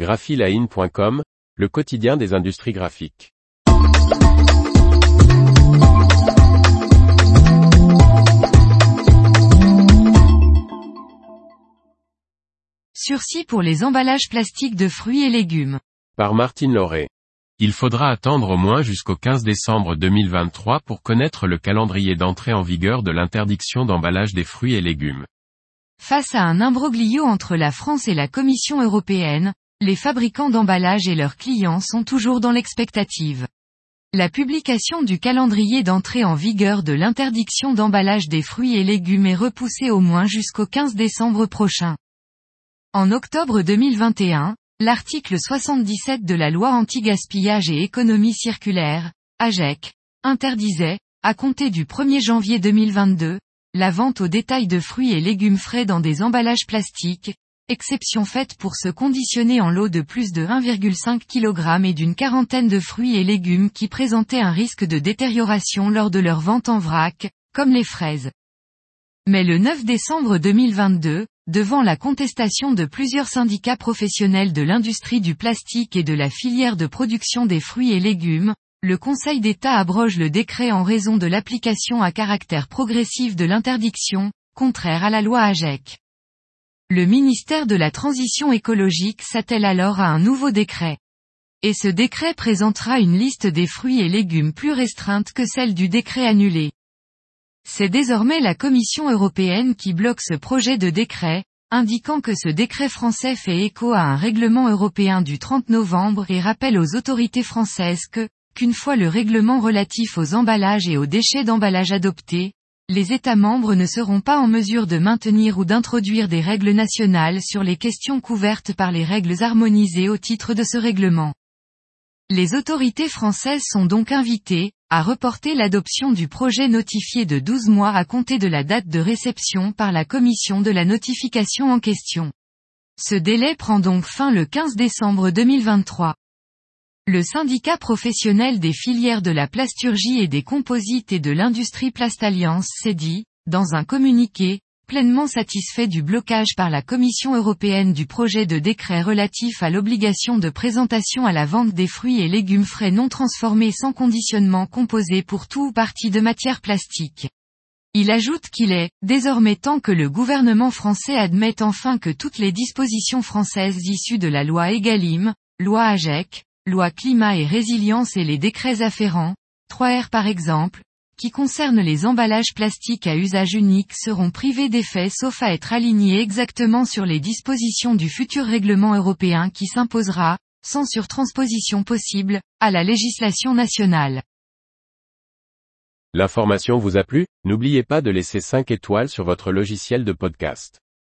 graphiline.com, le quotidien des industries graphiques. Sursis pour les emballages plastiques de fruits et légumes. Par Martine Lauré. Il faudra attendre au moins jusqu'au 15 décembre 2023 pour connaître le calendrier d'entrée en vigueur de l'interdiction d'emballage des fruits et légumes. Face à un imbroglio entre la France et la Commission européenne, les fabricants d'emballages et leurs clients sont toujours dans l'expectative. La publication du calendrier d'entrée en vigueur de l'interdiction d'emballage des fruits et légumes est repoussée au moins jusqu'au 15 décembre prochain. En octobre 2021, l'article 77 de la loi anti-gaspillage et économie circulaire, AGEC, interdisait, à compter du 1er janvier 2022, la vente au détail de fruits et légumes frais dans des emballages plastiques, exception faite pour se conditionner en lot de plus de 1,5 kg et d'une quarantaine de fruits et légumes qui présentaient un risque de détérioration lors de leur vente en vrac, comme les fraises. Mais le 9 décembre 2022, devant la contestation de plusieurs syndicats professionnels de l'industrie du plastique et de la filière de production des fruits et légumes, le Conseil d'État abroge le décret en raison de l'application à caractère progressif de l'interdiction, contraire à la loi AGEC. Le ministère de la Transition écologique s'attelle alors à un nouveau décret. Et ce décret présentera une liste des fruits et légumes plus restreinte que celle du décret annulé. C'est désormais la Commission européenne qui bloque ce projet de décret, indiquant que ce décret français fait écho à un règlement européen du 30 novembre et rappelle aux autorités françaises que, qu'une fois le règlement relatif aux emballages et aux déchets d'emballage adopté, les États membres ne seront pas en mesure de maintenir ou d'introduire des règles nationales sur les questions couvertes par les règles harmonisées au titre de ce règlement. Les autorités françaises sont donc invitées, à reporter l'adoption du projet notifié de 12 mois à compter de la date de réception par la commission de la notification en question. Ce délai prend donc fin le 15 décembre 2023. Le syndicat professionnel des filières de la plasturgie et des composites et de l'industrie Plastalliance s'est dit, dans un communiqué, pleinement satisfait du blocage par la Commission européenne du projet de décret relatif à l'obligation de présentation à la vente des fruits et légumes frais non transformés sans conditionnement composés pour tout ou partie de matière plastique. Il ajoute qu'il est, désormais temps que le gouvernement français admette enfin que toutes les dispositions françaises issues de la loi EGalim, loi AGEC, loi climat et résilience et les décrets afférents, 3R par exemple, qui concernent les emballages plastiques à usage unique seront privés d'effet sauf à être alignés exactement sur les dispositions du futur règlement européen qui s'imposera, sans surtransposition possible, à la législation nationale. L'information vous a plu? N'oubliez pas de laisser 5 étoiles sur votre logiciel de podcast.